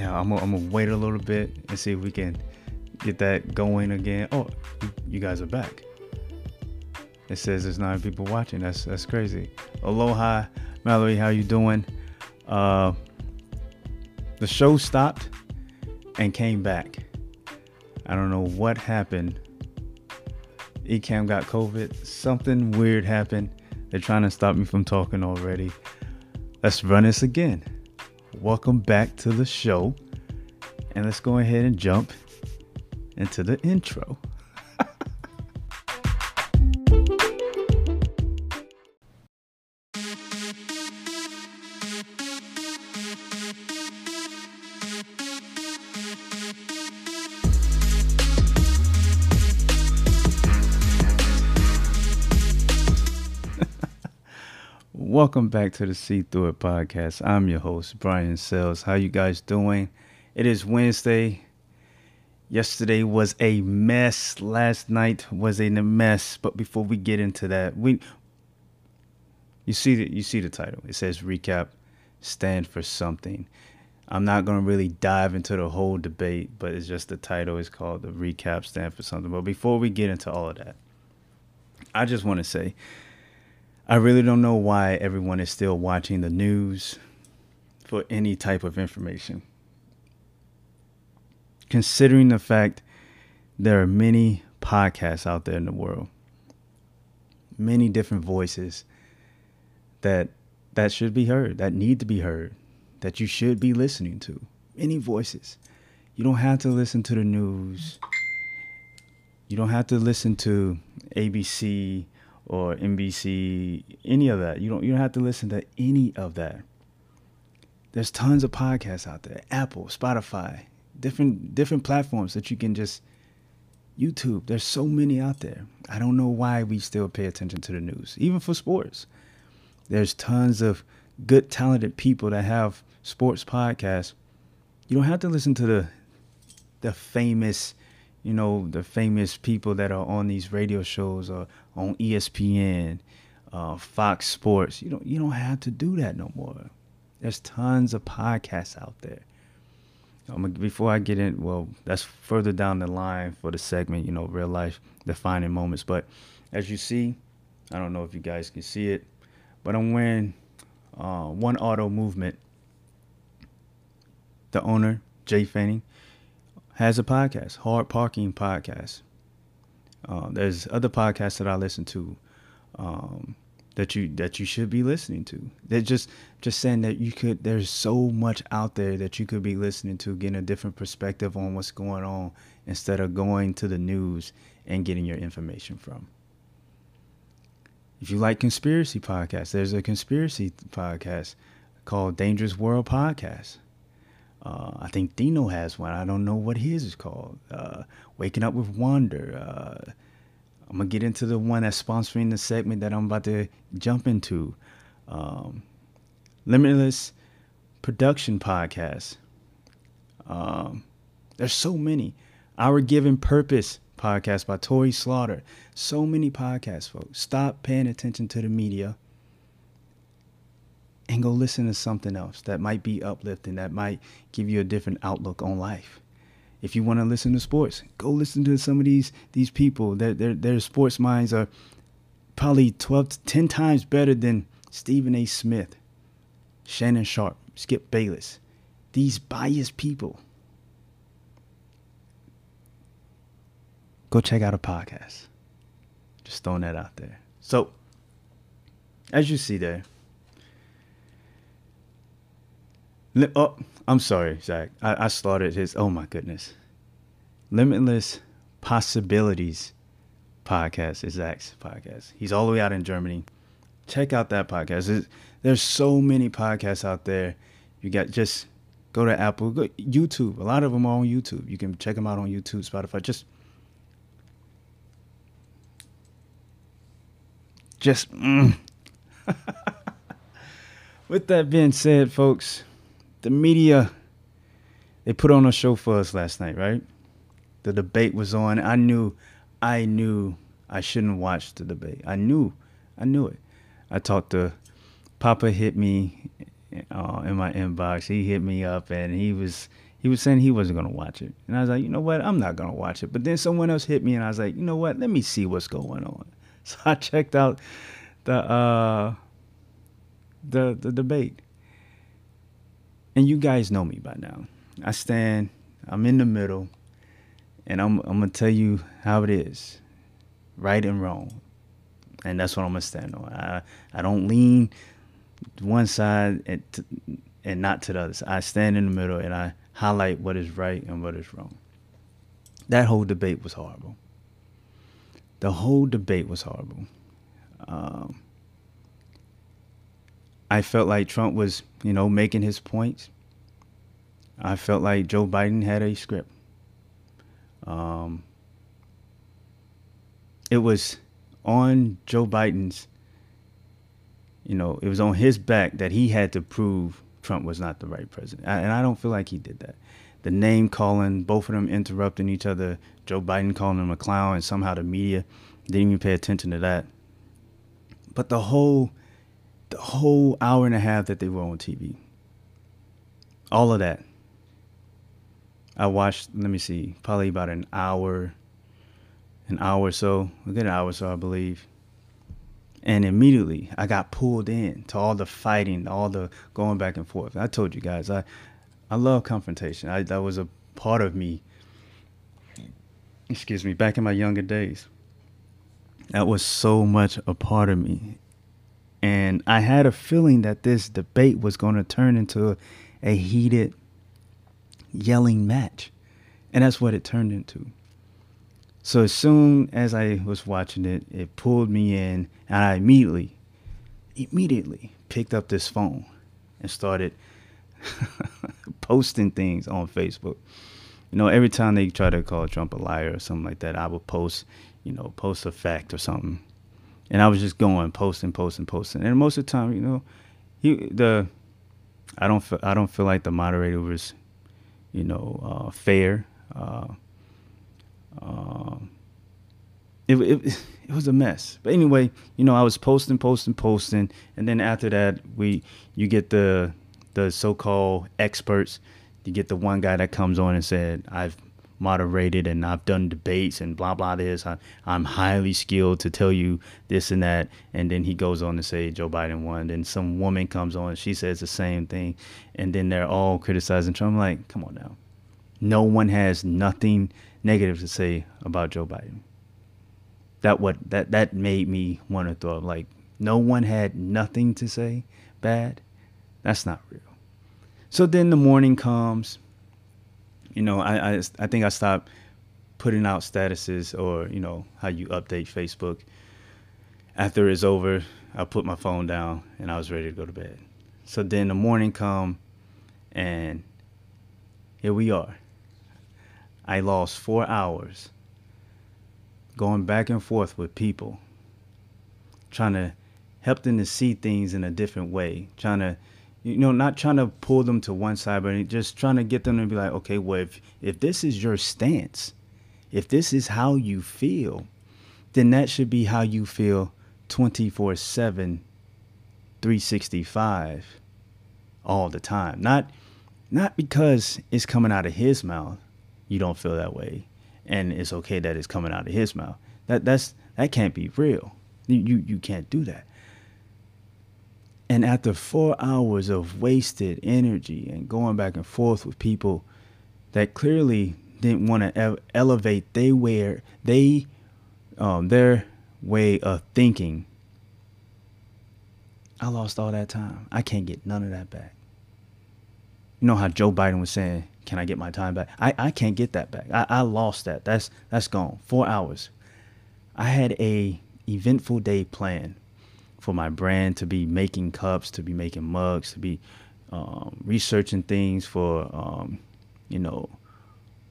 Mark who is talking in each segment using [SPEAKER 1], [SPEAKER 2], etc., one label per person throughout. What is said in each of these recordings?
[SPEAKER 1] yeah, I'm gonna, I'm wait a little bit and see if we can get that going again. Oh, you guys are back. It says there's nine people watching. That's that's crazy. Aloha, Mallory, how you doing? Uh, the show stopped and came back. I don't know what happened. Ecamm got COVID. Something weird happened. They're trying to stop me from talking already. Let's run this again. Welcome back to the show. And let's go ahead and jump into the intro. Welcome back to the See Through It podcast. I'm your host, Brian Sailes. How you guys doing? It is Wednesday. Yesterday was a mess. Last night was a mess. But before we get into that, we you see the you see the title. It says recap stand for something. I'm not gonna really dive into the whole debate, but it's just the title is called the recap stand for something. But before we get into all of that, I just want to say I really don't know why everyone is still watching the news for any type of information. Considering the fact there are many podcasts out there in the world, many different voices that that should be heard, that need to be heard, that you should be listening to. Many voices. You don't have to listen to the news. You don't have to listen to ABC or NBC, any of that. You don't you don't have to listen to any of that. There's tons of podcasts out there. Apple, Spotify, different different platforms that you can just YouTube. There's so many out there. I don't know why we still pay attention to the news, even for sports. There's tons of good talented people that have sports podcasts. You don't have to listen to the the famous you know, the famous people that are on these radio shows or on ESPN, uh, Fox Sports. You don't you don't have to do that no more. There's tons of podcasts out there. Um, before I get in, well, that's further down the line for the segment, you know, real life defining moments. But as you see, I don't know if you guys can see it, but I'm wearing uh, One Auto Movement. The owner, Jay Fanning, has a podcast, Hard Parking Podcast. Uh, there's other podcasts that I listen to um, that you that you should be listening to. They're just just saying that you could. There's so much out there that you could be listening to, getting a different perspective on what's going on instead of going to the news and getting your information from. If you like conspiracy podcasts, there's a conspiracy podcast called Dangerous World Podcast. Uh, I think Dino has one. I don't know what his is called. Uh, Waking Up with Wonder. Uh, I'm gonna get into the one that's sponsoring the segment that I'm about to jump into. Um, Limitless Production Podcast. Um, there's so many. Our Given Purpose podcast by Tori Slaughter. So many podcasts, folks. Stop paying attention to the media and go listen to something else that might be uplifting, that might give you a different outlook on life. If you want to listen to sports, go listen to some of these these people. Their their, their sports minds are probably 12 to 10 times better than Stephen A. Smith, Shannon Sharpe, Skip Bayless. These biased people. Go check out a podcast. Just throwing that out there. So, as you see there, Oh, I'm sorry, Zach. I, I slaughtered his. Oh my goodness. Limitless Possibilities podcast is Zach's podcast. He's all the way out in Germany. Check out that podcast. There's, so many podcasts out there. You got just go to Apple, go YouTube. A lot of them are on YouTube. You can check them out on YouTube, Spotify. Just just mm. with that being said, folks the media they put on a show for us last night, right? The debate was on. I knew I knew I shouldn't watch the debate. I knew. I knew it. I talked to Papa hit me uh, in my inbox. He hit me up and he was he was saying he wasn't gonna watch it, and I was like, you know what, I'm not gonna watch it. But then someone else hit me, and I was like, you know what, let me see what's going on. So I checked out the uh, the the debate, and you guys know me by now. I stand, I'm in the middle, and I'm I'm gonna tell you how it is, right and wrong, and that's what I'm gonna stand on. I I don't lean one side and and not to the other. I stand in the middle and I highlight what is right and what is wrong. That whole debate was horrible. The whole debate was horrible. Um, I felt like Trump was, you know, making his points. I felt like Joe Biden had a script. Um, it was on Joe Biden's, you know, it was on his back that he had to prove Trump was not the right president. And I don't feel like he did that. The name calling, both of them interrupting each other, Joe Biden calling him a clown, and somehow the media didn't even pay attention to that. But the whole the whole hour and a half that they were on TV. All of that. I watched, let me see, probably about an hour, an hour or so, a good hour or so, I believe. And immediately I got pulled in to all the fighting, all the going back and forth. I told you guys, I, I love confrontation. I, that was a part of me, excuse me, back in my younger days. That was so much a part of me. And I had a feeling that this debate was going to turn into a, heated, yelling match. And that's what it turned into. So as soon as I was watching it, it pulled me in, and I immediately, immediately picked up this phone and started posting things on Facebook. You know, every time they try to call Trump a liar or something like that, I would post, you know, post a fact or something, and I was just going posting, posting, posting. And most of the time, you know, he the I don't feel, I don't feel like the moderator was, you know, uh, fair. Uh, um, it, it, it was a mess. But anyway, you know, I was posting, posting, posting, and then after that, we you get the the so-called experts. You get the one guy that comes on and said, "I've moderated and I've done debates and blah blah this. I, I'm highly skilled to tell you this and that." And then he goes on to say Joe Biden won. Then some woman comes on, she says the same thing, and then they're all criticizing Trump. I'm like, come on now, no one has nothing negative to say about Joe Biden. That what that that made me want to throw up. Like no one had nothing to say bad. That's not real. So then the morning comes. You know, I I, I think I stopped putting out statuses or you know how you update Facebook. After it's over, I put my phone down and I was ready to go to bed. So then the morning come, and here we are. I lost four hours going back and forth with people, trying to help them to see things in a different way, trying to, you know, not trying to pull them to one side, but just trying to get them to be like, okay, well, if, if this is your stance, if this is how you feel, then that should be how you feel 24 7, 365 all the time. Not, not because it's coming out of his mouth, you don't feel that way, and it's okay that it's coming out of his mouth. That that's that can't be real. You you, you can't do that. And after four hours of wasted energy and going back and forth with people that clearly didn't want to elevate they where they um, their way of thinking, I lost all that time. I can't get none of that back. You know how Joe Biden was saying can I get my time back? I, I can't get that back. I, I lost that. That's that's gone. Four hours. I had a eventful day planned for my brand to be making cups, to be making mugs, to be um, researching things for um, you know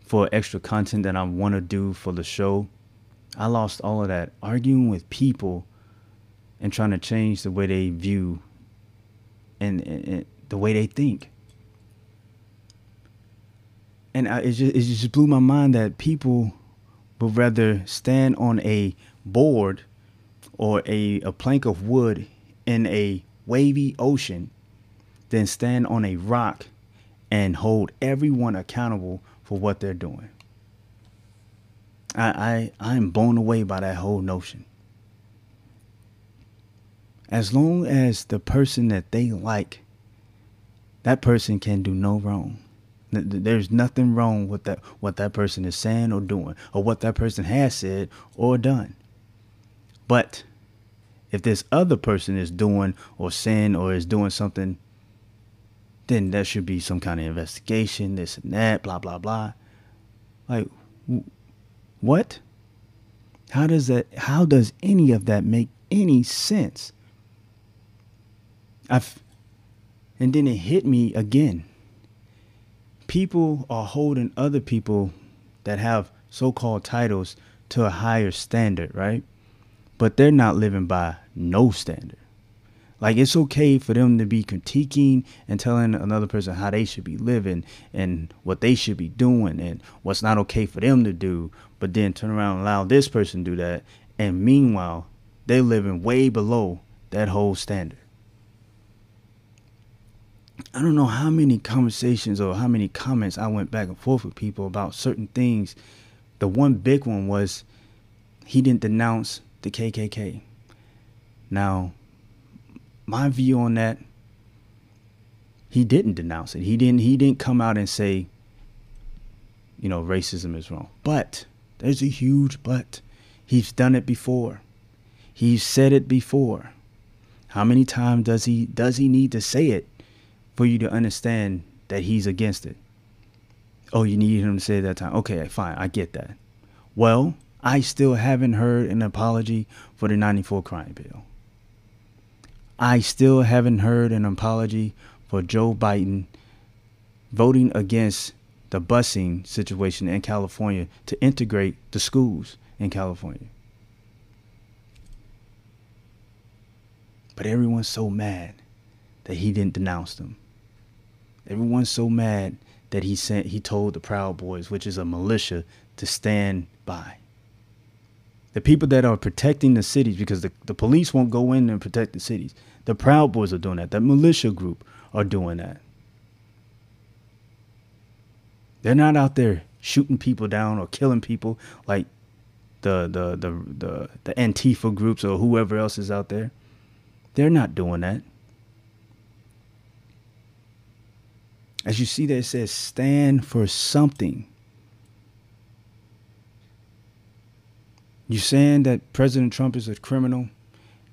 [SPEAKER 1] for extra content that I want to do for the show. I lost all of that arguing with people and trying to change the way they view and, and, and the way they think and I, it just it just blew my mind that people would rather stand on a board or a, a plank of wood in a wavy ocean than stand on a rock and hold everyone accountable for what they're doing. I, I I'm blown away by that whole notion. As long as the person that they like, that person can do no wrong. There's nothing wrong with that what that person is saying or doing, or what that person has said or done. But if this other person is doing or saying or is doing something, then there should be some kind of investigation, this and that, blah blah blah. Like, what? How does that? How does any of that make any sense? I've, and then it hit me again. People are holding other people that have so-called titles to a higher standard, right? But they're not living by no standard. Like it's okay for them to be critiquing and telling another person how they should be living and what they should be doing and what's not okay for them to do, but then turn around and allow this person to do that. And meanwhile, they're living way below that whole standard. I don't know how many conversations or how many comments I went back and forth with people about certain things. The one big one was he didn't denounce the KKK. Now, my view on that, he didn't denounce it. He didn't he didn't come out and say, you know, racism is wrong. But there's a huge but. He's done it before. He's said it before. How many times does he does he need to say it for you to understand that he's against it? Oh, you need him to say that time. Okay, fine, I get that. Well, I still haven't heard an apology for the 94 crime bill. I still haven't heard an apology for Joe Biden voting against the busing situation in California to integrate the schools in California. But everyone's so mad that he didn't denounce them. Everyone's so mad that he sent he told the Proud Boys, which is a militia, to stand by the people that are protecting the cities because the, the police won't go in and protect the cities. The Proud Boys are doing that. The militia group are doing that. They're not out there shooting people down or killing people like the the the the, the Antifa groups or whoever else is out there. They're not doing that. As you see there, it says stand for something. You saying that President Trump is a criminal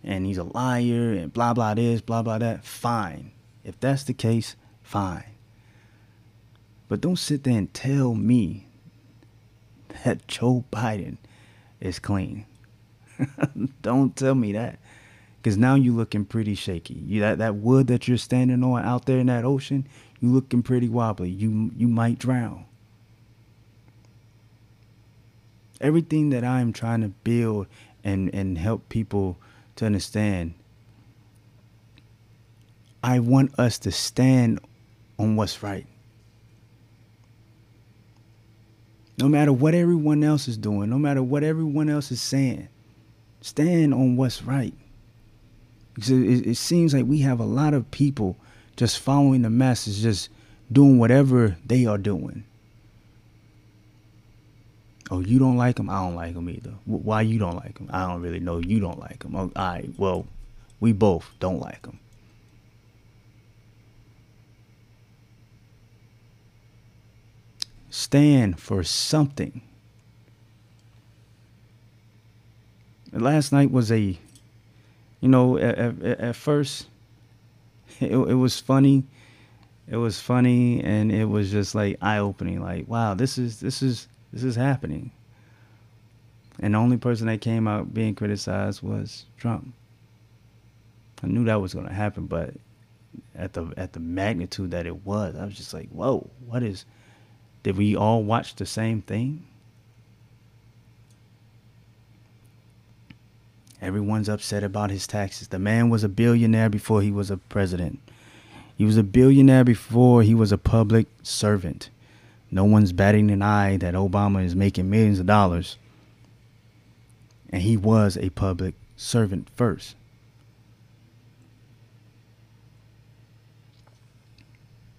[SPEAKER 1] and he's a liar and blah blah this, blah blah that, fine. If that's the case, fine. But don't sit there and tell me that Joe Biden is clean. don't tell me that. Cause now you're looking pretty shaky. You that, that wood that you're standing on out there in that ocean, you looking pretty wobbly. You you might drown. Everything that I am trying to build and, and help people to understand, I want us to stand on what's right. No matter what everyone else is doing, no matter what everyone else is saying, stand on what's right. Because it, it seems like we have a lot of people just following the masses, just doing whatever they are doing. Oh, you don't like him? I don't like him either. Why you don't like him? I don't really know. You don't like him. Oh, all right. Well, we both don't like him. Stand for something. Last night was a, you know, at, at, at first, it, it was funny. It was funny, and it was just like eye opening. Like, wow, this is this is this is happening. And the only person that came out being criticized was Trump. I knew that was going to happen, but at the at the magnitude that it was, I was just like, "Whoa, what is did we all watch the same thing?" Everyone's upset about his taxes. The man was a billionaire before he was a president. He was a billionaire before he was a public servant. No one's batting an eye that Obama is making millions of dollars. And he was a public servant first.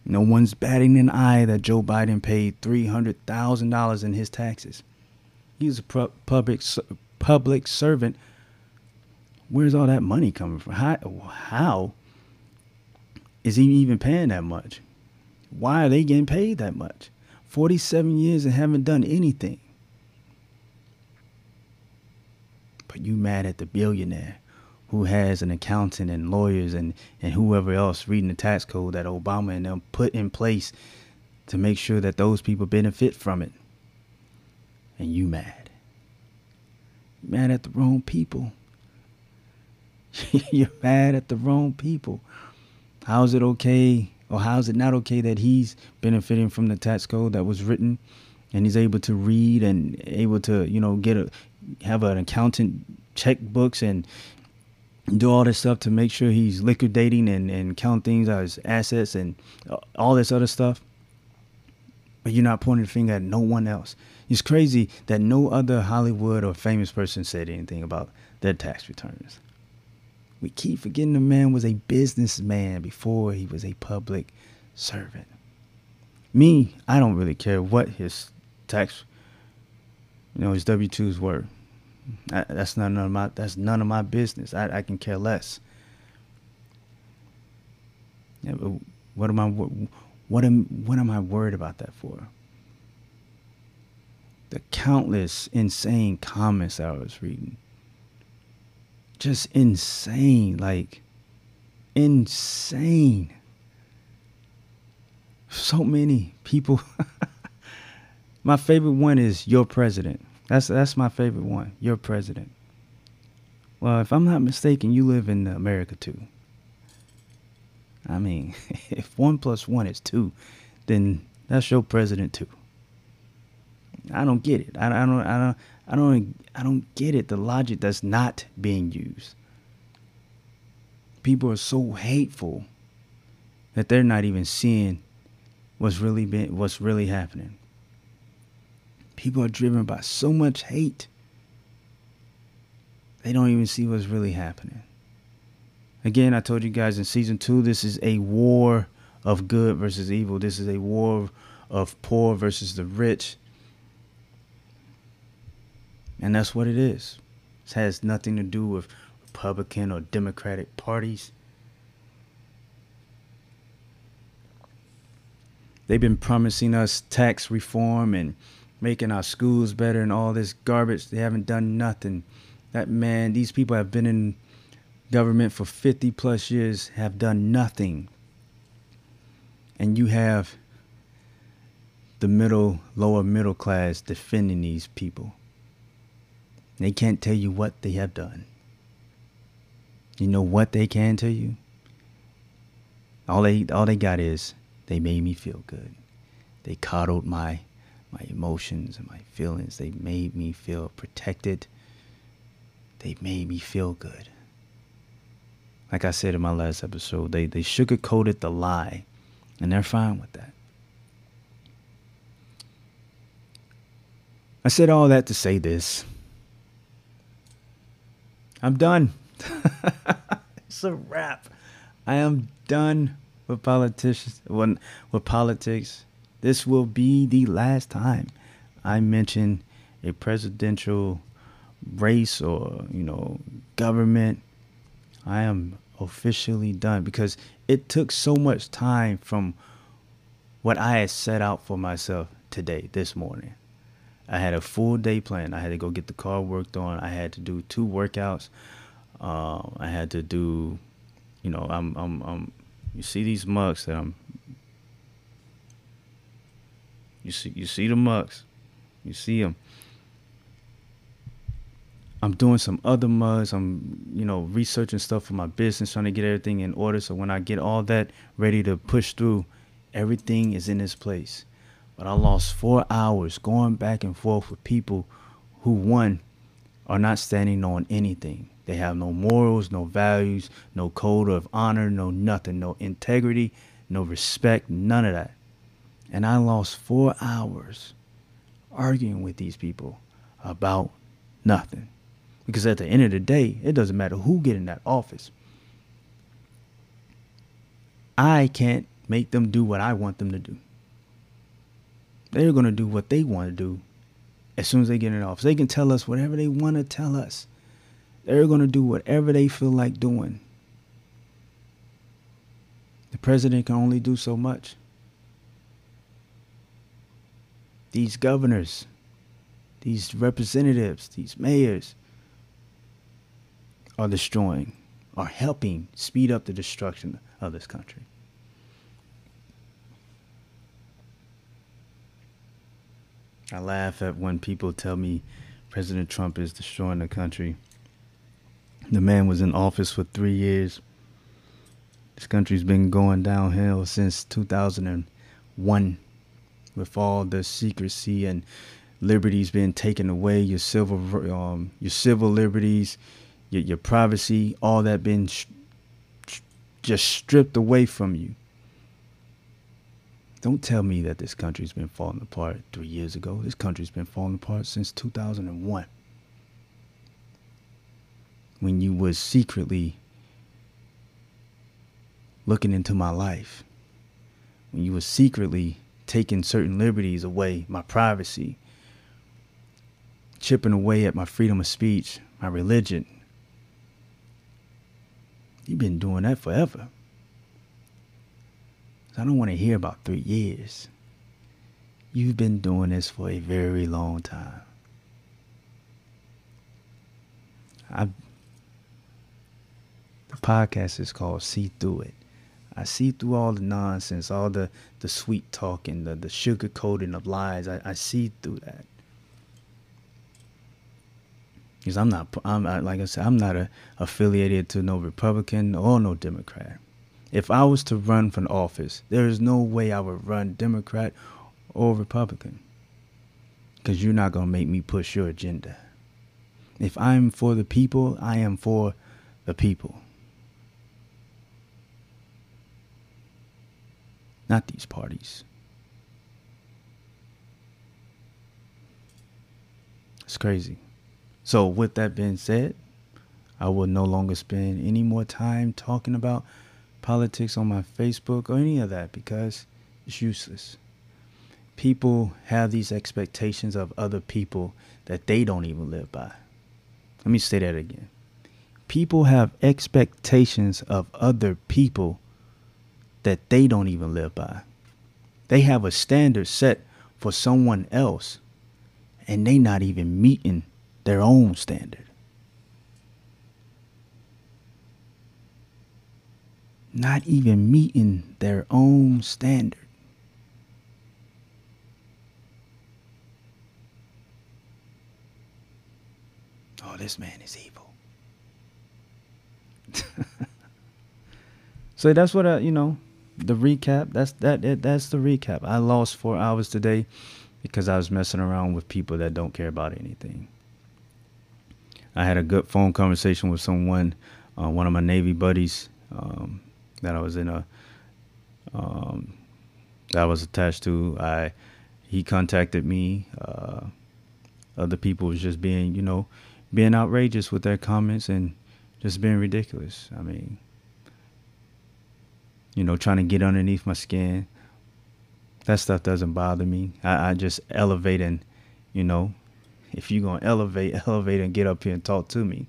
[SPEAKER 1] No one's batting an eye that Joe Biden paid $300,000 in his taxes. He's a public public servant. Where's all that money coming from? How, how is he even paying that much? Why are they getting paid that much? 47 years and haven't done anything. But you mad at the billionaire who has an accountant and lawyers and, and whoever else reading the tax code that Obama and them put in place to make sure that those people benefit from it. And you mad. Mad at the wrong people. You're mad at the wrong people. How is it okay or how is it not okay that he's benefiting from the tax code that was written and he's able to read and able to, you know, get a have an accountant check books and do all this stuff to make sure he's liquidating and, and count things as assets and all this other stuff. But you're not pointing the finger at no one else. It's crazy that no other Hollywood or famous person said anything about their tax returns. We keep forgetting the man was a businessman before he was a public servant. Me, I don't really care what his tax, you know, his W twos were. I, that's none of my that's none of my business. I, I can care less. Yeah, what am I what am what am I worried about that for? The countless insane comments I was reading. Just insane, like insane. So many people. my favorite one is your president. That's that's my favorite one. Your president. Well, if I'm not mistaken, you live in America too. I mean, if one plus one is two, then that's your president too. I don't get it. I, I don't. I don't. I don't. I don't get it. The logic that's not being used. People are so hateful that they're not even seeing what's really been, what's really happening. People are driven by so much hate. They don't even see what's really happening. Again, I told you guys in season two, this is a war of good versus evil. This is a war of poor versus the rich. And that's what it is. It has nothing to do with Republican or Democratic parties. They've been promising us tax reform and making our schools better and all this garbage. They haven't done nothing. That man, these people have been in government for 50 plus years, have done nothing. And you have the middle, lower middle class defending these people. They can't tell you what they have done. You know what they can tell you? All they all they got is they made me feel good. They coddled my my emotions and my feelings. They made me feel protected. They made me feel good. Like I said in my last episode, they, they sugarcoated the lie, and they're fine with that. I said all that to say this. I'm done. it's a wrap. I am done with politicians, with politics this will be the last time I mention a presidential race or, you know, government. I am officially done because it took so much time from what I had set out for myself today, this morning. I had a full day plan. I had to go get the car worked on. I had to do two workouts. Uh, I had to do, you know, I'm, I'm, I'm, you see these mugs that I'm you see, you see the mugs. You see them. I'm doing some other mugs. I'm, you know, researching stuff for my business, trying to get everything in order. So when I get all that ready to push through, everything is in its place. But I lost four hours going back and forth with people who, one, are not standing on anything. They have no morals, no values, no code of honor, no nothing, no integrity, no respect, none of that. And I lost four hours arguing with these people about nothing. Because at the end of the day, it doesn't matter who get in that office. I can't make them do what I want them to do. They're going to do what they want to do as soon as they get in office. They can tell us whatever they want to tell us. They're going to do whatever they feel like doing. The president can only do so much. These governors, these representatives, these mayors are destroying, are helping speed up the destruction of this country. I laugh at when people tell me President Trump is destroying the country. The man was in office for three years. This country's been going downhill since 2001 with all the secrecy and liberties being taken away, your civil, um, your civil liberties, your, your privacy, all that being sh- just stripped away from you. Don't tell me that this country's been falling apart three years ago. This country's been falling apart since 2001. When you was secretly looking into my life. When you was secretly taking certain liberties away, my privacy, chipping away at my freedom of speech, my religion. You've been doing that forever. I don't want to hear about three years. You've been doing this for a very long time. I the podcast is called See Through It. I see through all the nonsense, all the, the sweet talking, the, the sugar coating of lies. I, I see through that. Because I'm not, I'm like I said, I'm not a, affiliated to no Republican or no Democrat. If I was to run for office, there is no way I would run Democrat or Republican. Because you're not going to make me push your agenda. If I'm for the people, I am for the people. Not these parties. It's crazy. So, with that being said, I will no longer spend any more time talking about politics on my Facebook or any of that because it's useless. People have these expectations of other people that they don't even live by. Let me say that again. People have expectations of other people that they don't even live by. They have a standard set for someone else and they not even meeting their own standard. Not even meeting their own standard. Oh, this man is evil. so that's what I, you know, the recap. That's that. That's the recap. I lost four hours today because I was messing around with people that don't care about anything. I had a good phone conversation with someone, uh, one of my Navy buddies. Um, that I was in a um, that I was attached to. I he contacted me. Uh, other people was just being, you know, being outrageous with their comments and just being ridiculous. I mean, you know, trying to get underneath my skin. That stuff doesn't bother me. I, I just elevate and, you know, if you're gonna elevate, elevate and get up here and talk to me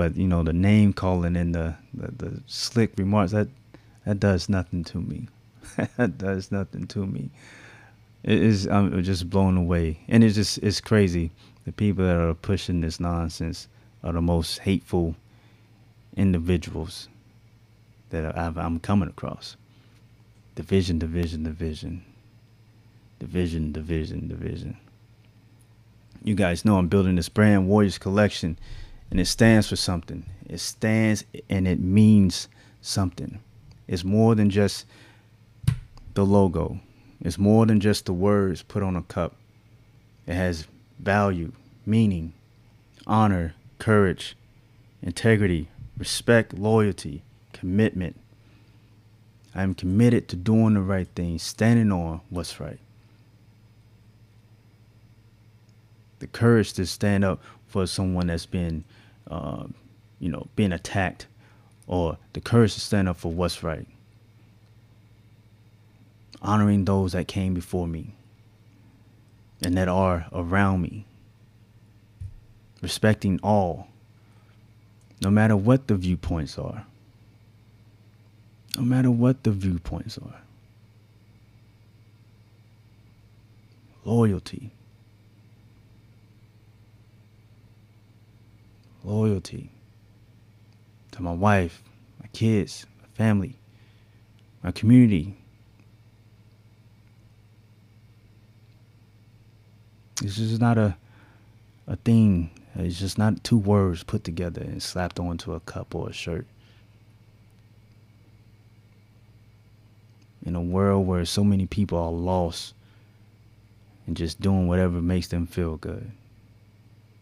[SPEAKER 1] but you know the name calling and the, the, the slick remarks that that does nothing to me. that does nothing to me. It is um, I'm just blown away, and it's just it's crazy. The people that are pushing this nonsense are the most hateful individuals that i am coming across. Division, division, division, division, division, division. You guys know I'm building this brand Warriors collection and it stands for something. It stands and it means something. It's more than just the logo. It's more than just the words put on a cup. It has value, meaning, honor, courage, integrity, respect, loyalty, commitment. I am committed to doing the right thing, standing on what's right. The courage to stand up for someone that's been uh, you know, being attacked or the courage to stand up for what's right. honoring those that came before me and that are around me, respecting all, no matter what the viewpoints are. No matter what the viewpoints are. Loyalty. Loyalty to my wife, my kids, my family, my community. This is not a a thing. It's just not two words put together and slapped onto a cup or a shirt. In a world where so many people are lost and just doing whatever makes them feel good,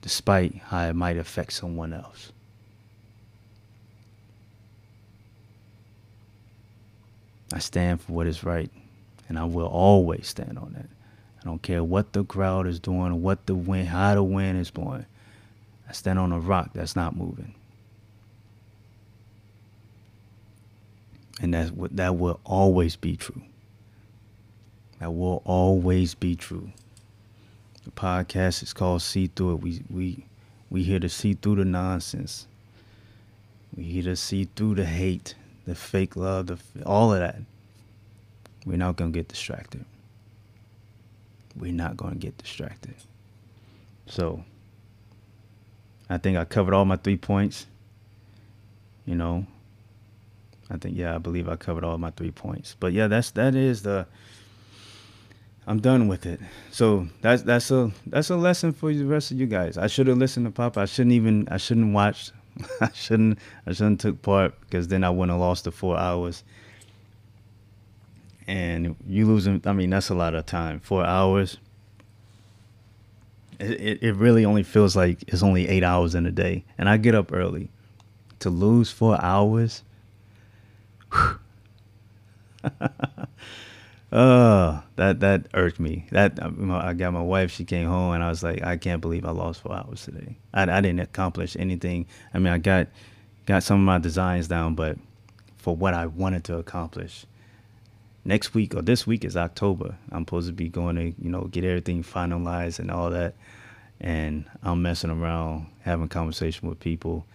[SPEAKER 1] despite how it might affect someone else. I stand for what is right, and I will always stand on that. I don't care what the crowd is doing, what the wind, how the wind is blowing. I stand on a rock that's not moving. And that's what that will always be true. That will always be true. The podcast is called See Through It. We we we here to see through the nonsense. We here to see through the hate, the fake love, the all of that. We're not gonna get distracted. We're not gonna get distracted. So I think I covered all my three points. You know, I think yeah, I believe I covered all my three points. But yeah, that's that is the. I'm done with it. So that's that's a that's a lesson for the rest of you guys. I should have listened to Pop. I shouldn't even I shouldn't watch I shouldn't I shouldn't took part because then I wouldn't have lost the four hours. And you losing I mean that's a lot of time. Four hours. It, it, it really only feels like it's only eight hours in a day. And I get up early. To lose four hours. uh that that irked me. That I got my wife. She came home, and I was like, I can't believe I lost four hours today. I, I didn't accomplish anything. I mean, I got got some of my designs down, but for what I wanted to accomplish, next week or this week is October. I'm supposed to be going to you know get everything finalized and all that, and I'm messing around having conversation with people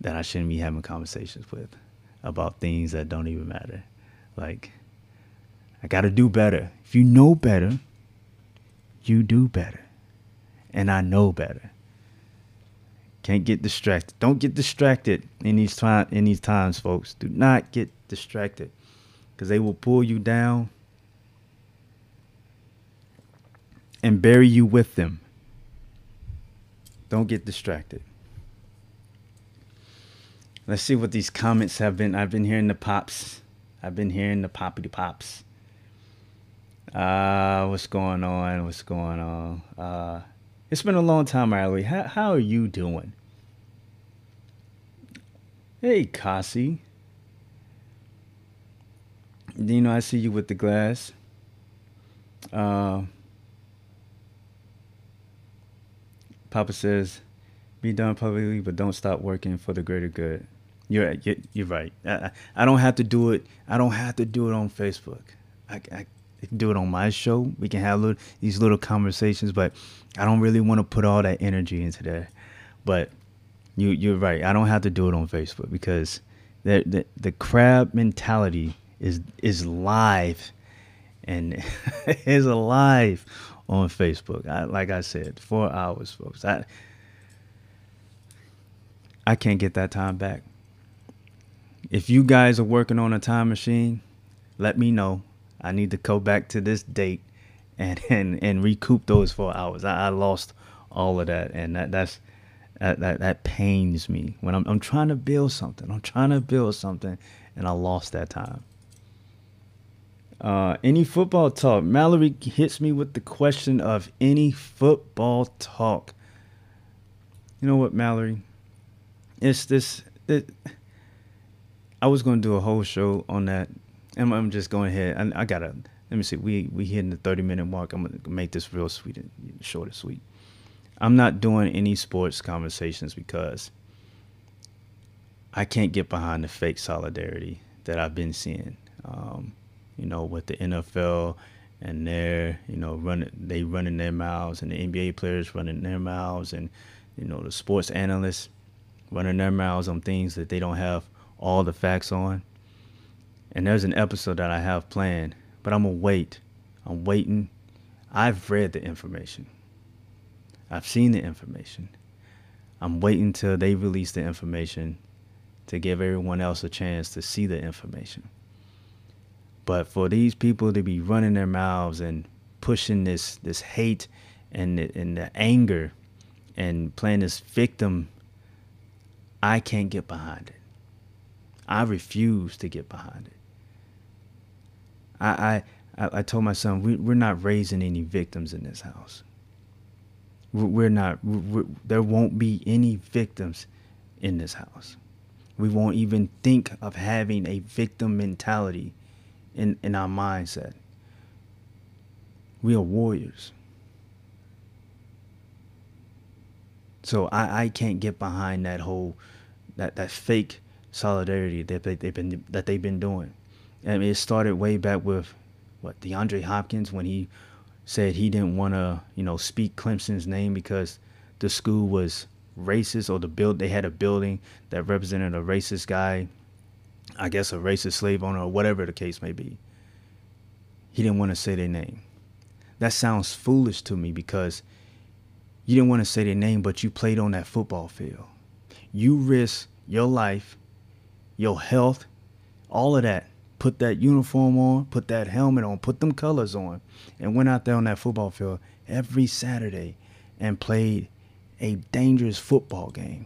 [SPEAKER 1] that I shouldn't be having conversations with about things that don't even matter, like I got to do better. If you know better, you do better. And I know better. Can't get distracted. Don't get distracted in these in these times, folks. Do not get distracted cuz they will pull you down and bury you with them. Don't get distracted. Let's see what these comments have been. I've been hearing the pops. I've been hearing the poppity pops. Uh, what's going on? What's going on? Uh, it's been a long time, Riley. How, how are you doing? Hey, Kasi. You know, I see you with the glass. Uh, Papa says, be done publicly, but don't stop working for the greater good. You're, you're, you're right. I, I don't have to do it. I don't have to do it on Facebook. I, I do it on my show. We can have little, these little conversations, but I don't really want to put all that energy into that. But you you're right. I don't have to do it on Facebook because the the, the crab mentality is is live and is alive on Facebook. I, like I said, four hours, folks. I I can't get that time back. If you guys are working on a time machine, let me know. I need to go back to this date and and, and recoup those four hours. I, I lost all of that, and that that's that, that that pains me when I'm I'm trying to build something. I'm trying to build something, and I lost that time. Uh, any football talk? Mallory hits me with the question of any football talk. You know what, Mallory? It's this. It, I was going to do a whole show on that I'm, I'm just going ahead. I, I gotta let me see. We we hitting the 30 minute mark. I'm gonna make this real sweet and short and sweet. I'm not doing any sports conversations because I can't get behind the fake solidarity that I've been seeing. Um, you know, with the NFL and they're, you know, running they running their mouths and the NBA players running their mouths and, you know, the sports analysts running their mouths on things that they don't have all the facts on. And there's an episode that I have planned, but I'm gonna wait. I'm waiting. I've read the information. I've seen the information. I'm waiting till they release the information to give everyone else a chance to see the information. But for these people to be running their mouths and pushing this this hate and the, and the anger and playing this victim, I can't get behind it. I refuse to get behind it. I I, I told my son we, we're not raising any victims in this house. We're not. We're, there won't be any victims in this house. We won't even think of having a victim mentality in, in our mindset. We are warriors. So I, I can't get behind that whole that, that fake solidarity that they, they've been that they've been doing. I mean, it started way back with what DeAndre Hopkins when he said he didn't want to, you know, speak Clemson's name because the school was racist or the build they had a building that represented a racist guy, I guess a racist slave owner or whatever the case may be. He didn't want to say their name. That sounds foolish to me because you didn't want to say their name, but you played on that football field. You risked your life, your health, all of that. Put that uniform on, put that helmet on, put them colors on, and went out there on that football field every Saturday and played a dangerous football game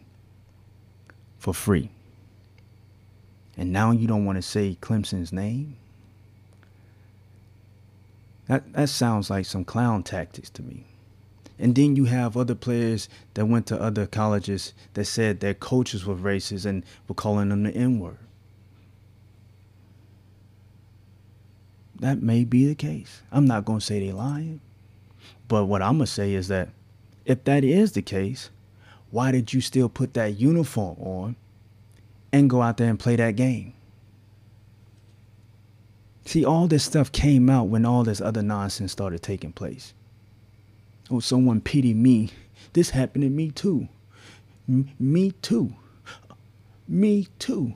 [SPEAKER 1] for free. And now you don't want to say Clemson's name? That that sounds like some clown tactics to me. And then you have other players that went to other colleges that said their coaches were racist and were calling them the N-word. That may be the case. I'm not going to say they're lying. But what I'm going to say is that if that is the case, why did you still put that uniform on and go out there and play that game? See, all this stuff came out when all this other nonsense started taking place. Oh, someone pity me. This happened to me too. M- me too. Me too.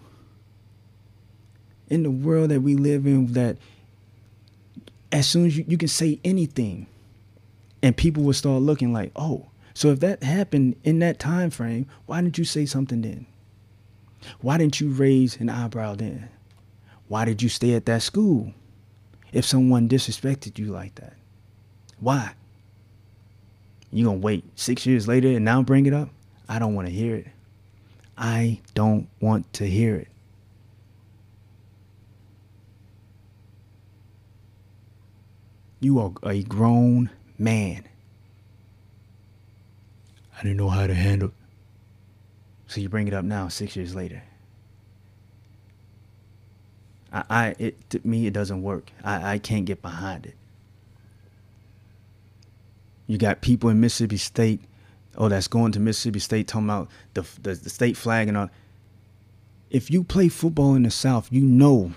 [SPEAKER 1] In the world that we live in, that as soon as you, you can say anything, and people will start looking like, oh, so if that happened in that time frame, why didn't you say something then? Why didn't you raise an eyebrow then? Why did you stay at that school if someone disrespected you like that? Why? You gonna wait six years later and now bring it up? I don't want to hear it. I don't want to hear it. You are a grown man. I didn't know how to handle. It. So you bring it up now, six years later. I, I it to me it doesn't work. I, I can't get behind it. You got people in Mississippi State, oh, that's going to Mississippi State talking about the the, the state flag and all. If you play football in the South, you know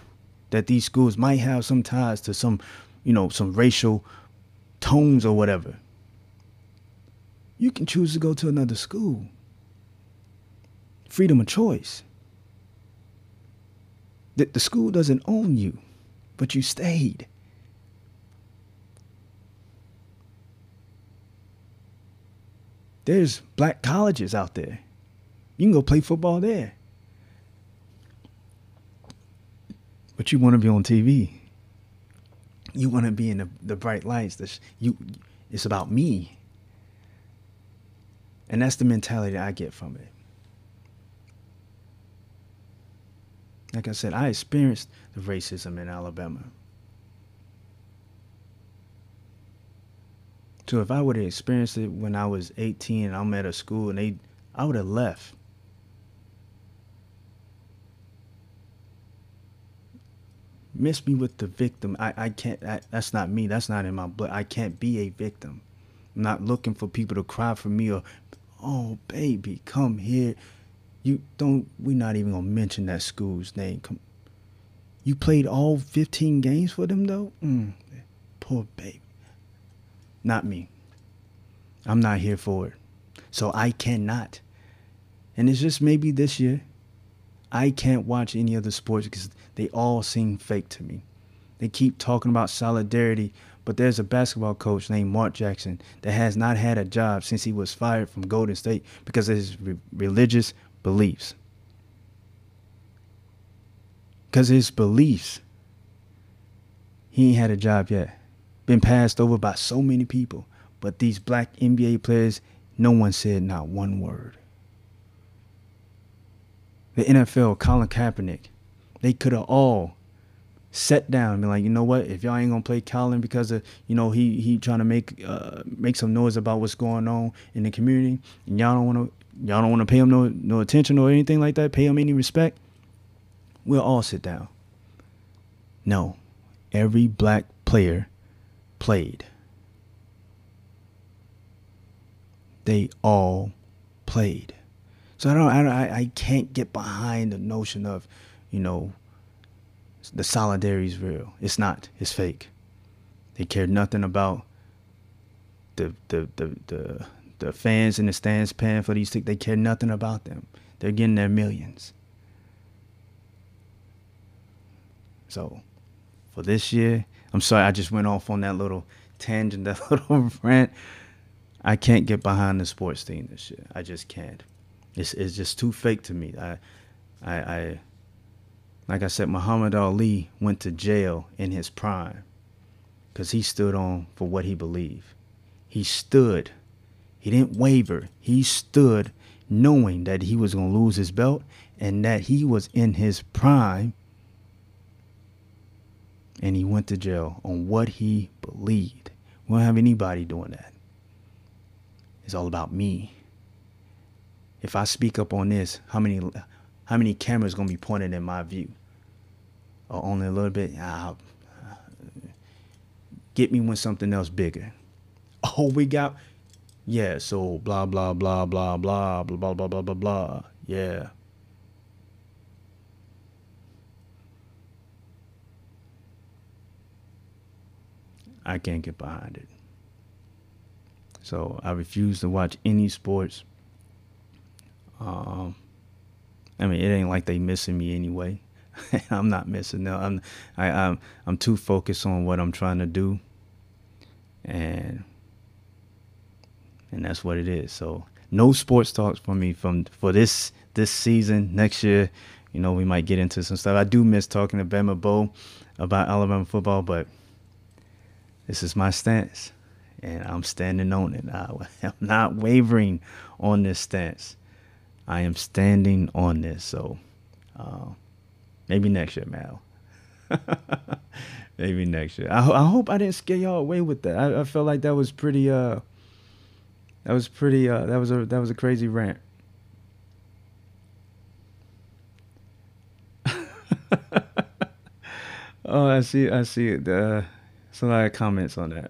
[SPEAKER 1] that these schools might have some ties to some, you know, some racial tones or whatever. You can choose to go to another school. Freedom of choice. The, the school doesn't own you, but you stayed. There's black colleges out there. You can go play football there. But you want to be on TV. You want to be in the, the bright lights. The, you, it's about me. And that's the mentality I get from it. Like I said, I experienced the racism in Alabama. So if I would have experienced it when I was 18 and I'm at a school and they, I would have left. Miss me with the victim. I, I can't, I, that's not me. That's not in my blood. I can't be a victim. I'm not looking for people to cry for me or, oh, baby, come here. You don't, we're not even going to mention that school's name. Come, You played all 15 games for them though? Mm, poor baby. Not me. I'm not here for it. So I cannot. And it's just maybe this year. I can't watch any other sports because they all seem fake to me. They keep talking about solidarity, but there's a basketball coach named Mark Jackson that has not had a job since he was fired from Golden State because of his re- religious beliefs. Because his beliefs, he ain't had a job yet. Been passed over by so many people. But these black NBA players, no one said not one word. The NFL, Colin Kaepernick, they could have all sat down and be like, you know what? If y'all ain't gonna play Colin because of you know he he trying to make uh, make some noise about what's going on in the community, and y'all don't want to y'all don't want to pay him no no attention or anything like that, pay him any respect. We'll all sit down. No, every black player played. They all played. So I don't, I, I can't get behind the notion of, you know, the solidarity is real. It's not. It's fake. They care nothing about the the the the, the fans in the stands paying for these tickets. They care nothing about them. They're getting their millions. So, for this year, I'm sorry I just went off on that little tangent, that little rant. I can't get behind the sports team this year. I just can't. It's it's just too fake to me. I I, I like I said, Muhammad Ali went to jail in his prime because he stood on for what he believed. He stood. He didn't waver. He stood knowing that he was going to lose his belt and that he was in his prime. And he went to jail on what he believed. We don't have anybody doing that. It's all about me. If I speak up on this, how many how many cameras gonna be pointed in my view? Or only a little bit? Uh, get me when something else bigger. Oh, we got yeah. So blah blah blah blah blah blah blah blah blah blah blah. Yeah. I can't get behind it. So I refuse to watch any sports. Um, I mean, it ain't like they missing me anyway. I'm not missing them. I'm I, I'm I'm too focused on what I'm trying to do, and and that's what it is. So no sports talks for me from for this this season. Next year, you know, we might get into some stuff. I do miss talking to Bama Bo about Alabama football, but this is my stance, and I'm standing on it. I, I'm not wavering on this stance. I am standing on this. So uh, maybe next year, Mal. maybe next year. I, I, hope I didn't scare y'all away with that. I, I felt like that was pretty. Uh, that was pretty. Uh, that was a that was a crazy rant. oh, I see. I see it. Uh, so a lot of comments on that.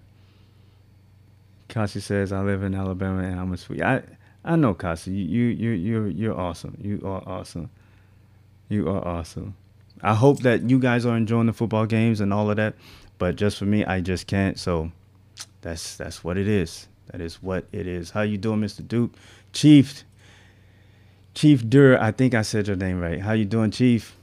[SPEAKER 1] Kashi says, "I live in Alabama and I'm a sweet." I I know, Casa. You you you you're awesome. You are awesome. You are awesome. I hope that you guys are enjoying the football games and all of that. But just for me, I just can't. So that's that's what it is. That is what it is. How you doing, Mr. Duke? Chief Chief Durr, I think I said your name right. How you doing, Chief?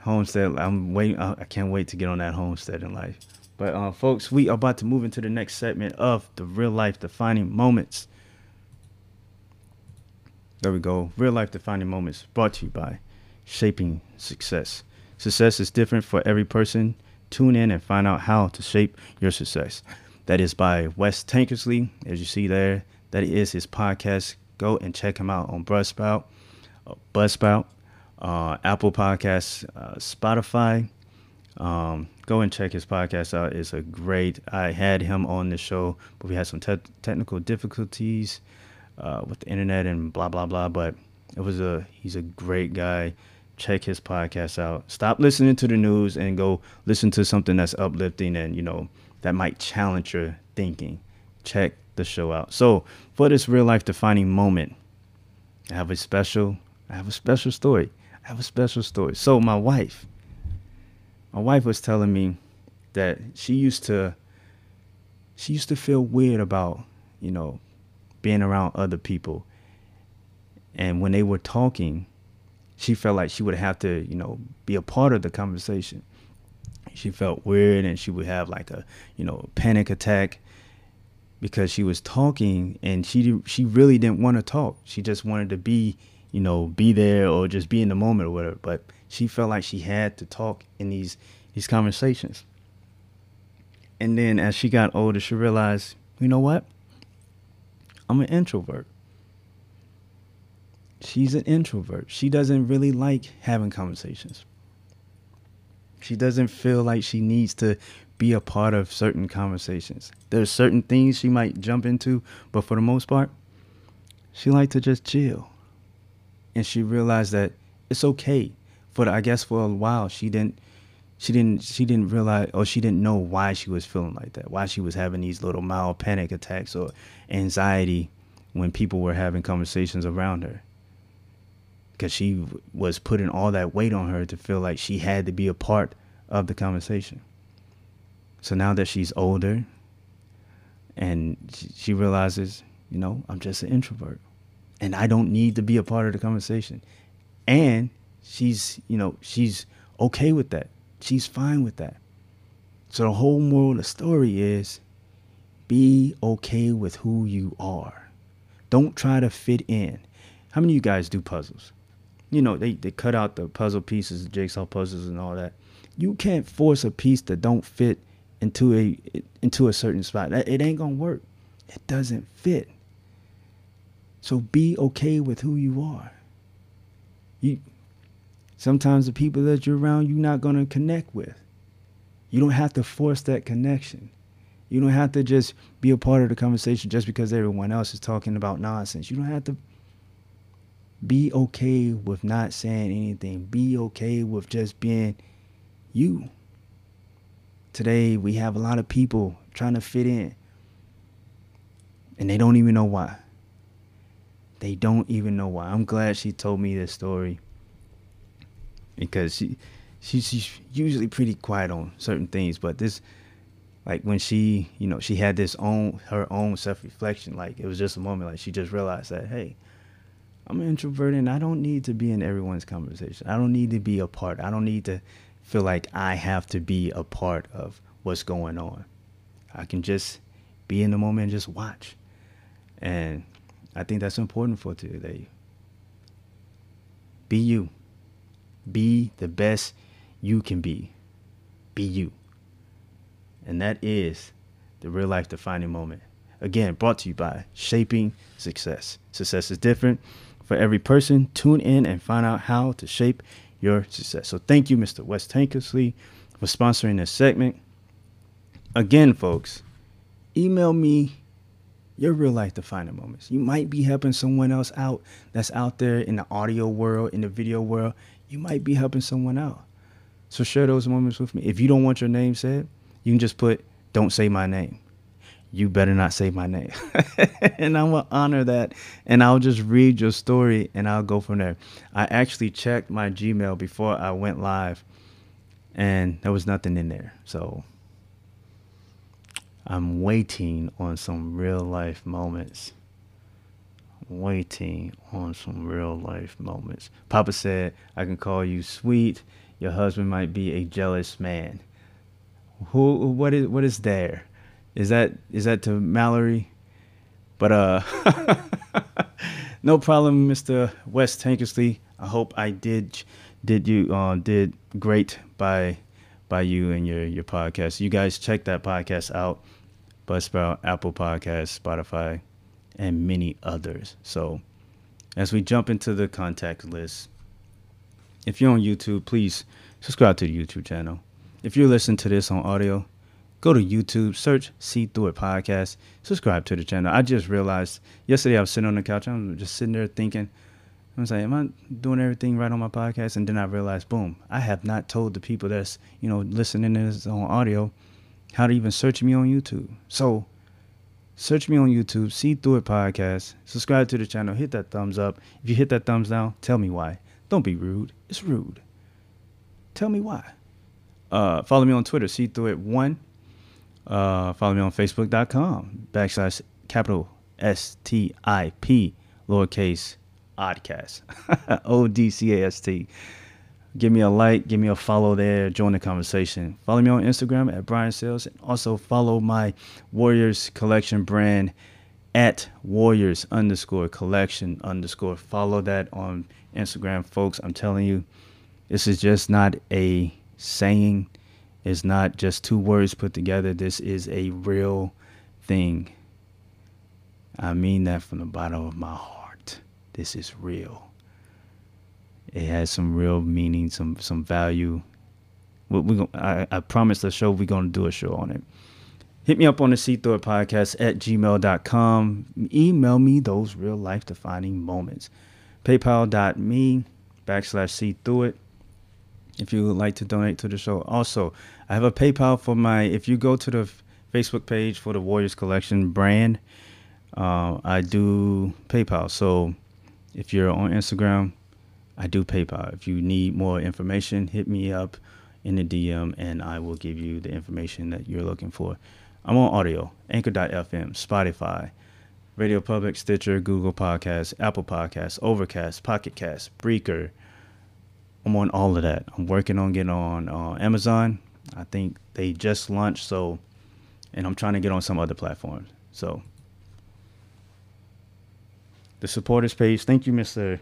[SPEAKER 1] Homestead. I'm waiting. I can't wait to get on that homestead in life. But uh, folks, we are about to move into the next segment of the real life defining moments. There we go. Real life defining moments brought to you by Shaping Success. Success is different for every person. Tune in and find out how to shape your success. That is by Wes Tankersley, as you see there. That is his podcast. Go and check him out on Buzzsprout, uh, Buzzsprout, uh, Apple Podcasts, uh, Spotify. Um, go and check his podcast out. It's a great. I had him on the show, but we had some te- technical difficulties uh, with the internet and blah blah blah. But it was a he's a great guy. Check his podcast out. Stop listening to the news and go listen to something that's uplifting and you know that might challenge your thinking. Check the show out. So for this real life defining moment, I have a special I have a special story. I have a special story. So my wife, my wife was telling me that she used to she used to feel weird about, you know, being around other people. And when they were talking, she felt like she would have to, you know, be a part of the conversation. She felt weird and she would have like a, you know, panic attack because she was talking and she she really didn't want to talk. She just wanted to be, you know, be there or just be in the moment or whatever. But she felt like she had to talk in these these conversations. And then as she got older, she realized, you know what? I'm an introvert. She's an introvert. She doesn't really like having conversations. She doesn't feel like she needs to be a part of certain conversations. There's certain things she might jump into, but for the most part, she like to just chill. And she realized that it's okay. For I guess for a while she didn't she didn't she didn't realize or she didn't know why she was feeling like that why she was having these little mild panic attacks or anxiety when people were having conversations around her. Because she was putting all that weight on her to feel like she had to be a part of the conversation. So now that she's older and she realizes you know i'm just an introvert and i don't need to be a part of the conversation. And she's you know she's okay with that She's fine with that. So the whole moral of the story is be okay with who you are. Don't try to fit in. How many of you guys do puzzles? You know, they, they cut out the puzzle pieces, jigsaw puzzles and all that. You can't force a piece that don't fit into a into a certain spot. It ain't gonna work. It doesn't fit. So be okay with who you are. You Sometimes the people that you're around, you're not going to connect with. You don't have to force that connection. You don't have to just be a part of the conversation just because everyone else is talking about nonsense. You don't have to be okay with not saying anything. Be okay with just being you. Today, we have a lot of people trying to fit in, and they don't even know why. They don't even know why. I'm glad she told me this story because she, she she's usually pretty quiet on certain things, but this like when she you know she had this own her own self reflection like it was just a moment like she just realized that hey i'm an introvert and i don't need to be in everyone's conversation. I don't need to be a part. I don't need to feel like i have to be a part of what's going on. I can just be in the moment and just watch. And i think that's important for today. Be you be the best you can be. Be you. And that is the real life defining moment. Again, brought to you by Shaping Success. Success is different for every person. Tune in and find out how to shape your success. So thank you, Mr. Wes Tankersley, for sponsoring this segment. Again, folks, email me your real life defining moments. You might be helping someone else out that's out there in the audio world, in the video world you might be helping someone out. So share those moments with me. If you don't want your name said, you can just put, don't say my name. You better not say my name. and I'm going to honor that. And I'll just read your story and I'll go from there. I actually checked my Gmail before I went live and there was nothing in there. So I'm waiting on some real life moments waiting on some real life moments. Papa said, I can call you sweet. Your husband might be a jealous man. Who what is what is there? Is that is that to Mallory? But uh no problem, Mr. Wes Tankersley. I hope I did did you uh, did great by by you and your your podcast. You guys check that podcast out. Buzzsprout, Apple Podcast, Spotify, and many others. So, as we jump into the contact list, if you're on YouTube, please subscribe to the YouTube channel. If you're listening to this on audio, go to YouTube, search See Through It Podcast, subscribe to the channel. I just realized yesterday I was sitting on the couch, I'm just sitting there thinking, I was like, am I doing everything right on my podcast? And then I realized, boom, I have not told the people that's, you know, listening to this on audio how to even search me on YouTube. So Search me on YouTube, See Through It Podcast. Subscribe to the channel, hit that thumbs up. If you hit that thumbs down, tell me why. Don't be rude. It's rude. Tell me why. Uh, follow me on Twitter, see through it one. Uh, follow me on Facebook.com backslash capital S T I P lowercase oddcast O D C A S T. Give me a like, give me a follow there, join the conversation. Follow me on Instagram at Brian Sailes, and also follow my Warriors Collection brand at Warriors underscore collection underscore. Follow that on Instagram, folks. I'm telling you, this is just not a saying. It's not just two words put together. This is a real thing. I mean that from the bottom of my heart. This is real. It has some real meaning, some some value. We, we I, I promise the show we're gonna do a show on it. Hit me up on the See Through podcast at gmail.com. Email me those real life defining moments. PayPal.me backslash see through it if you would like to donate to the show. Also, I have a PayPal for my, if you go to the Facebook page for the Warriors Collection brand, uh, I do PayPal. So if you're on Instagram, I do PayPal. If you need more information, hit me up in the DM and I will give you the information that you're looking for. I'm on audio, anchor.fm, Spotify, Radio Public, Stitcher, Google Podcasts, Apple Podcasts, Overcast, Pocket Cast, Breaker. I'm on all of that. I'm working on getting on uh, Amazon. I think they just launched, so, and I'm trying to get on some other platforms. So, the supporters page. Thank you, Mr.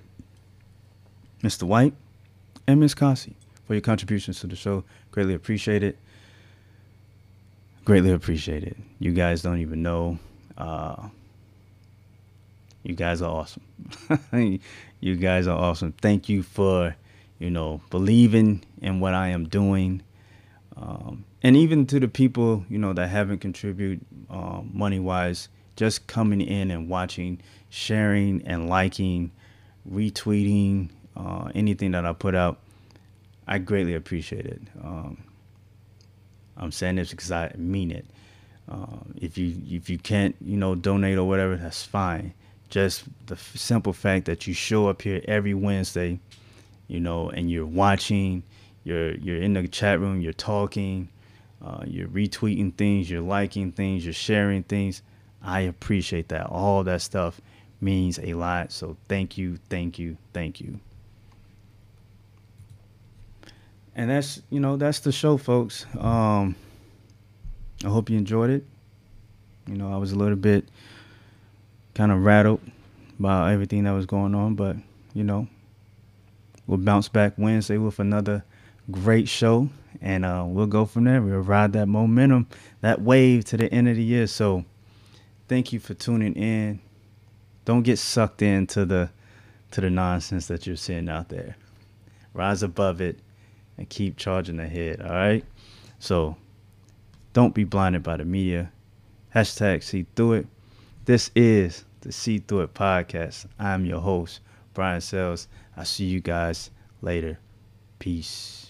[SPEAKER 1] Mr. White and Miss Kasi, for your contributions to the show. Greatly appreciate it. Greatly appreciate it. You guys don't even know. Uh, you guys are awesome. you guys are awesome. Thank you for, you know, believing in what I am doing. Um, and even to the people, you know, that haven't contributed uh, money wise, just coming in and watching, sharing and liking, retweeting uh, anything that I put out. I greatly appreciate it. Um, I'm saying this because I mean it. Uh, if you if you can't you know donate or whatever, that's fine. Just the f- simple fact that you show up here every Wednesday, you know, and you're watching, you're you're in the chat room, you're talking, uh, you're retweeting things, you're liking things, you're sharing things. I appreciate that. All that stuff means a lot. So thank you, thank you, thank you. And that's you know that's the show, folks. Um, I hope you enjoyed it. You know, I was a little bit kind of rattled by everything that was going on, but you know, we'll bounce back Wednesday with another great show, and uh, we'll go from there. We'll ride that momentum, that wave to the end of the year. So, thank you for tuning in. Don't get sucked into the to the nonsense that you're seeing out there. Rise above it and keep charging ahead. All right. So don't be blinded by the media. Hashtag see through it. This is the See Through It podcast. I'm your host, Brian Sailes. I'll see you guys later. Peace.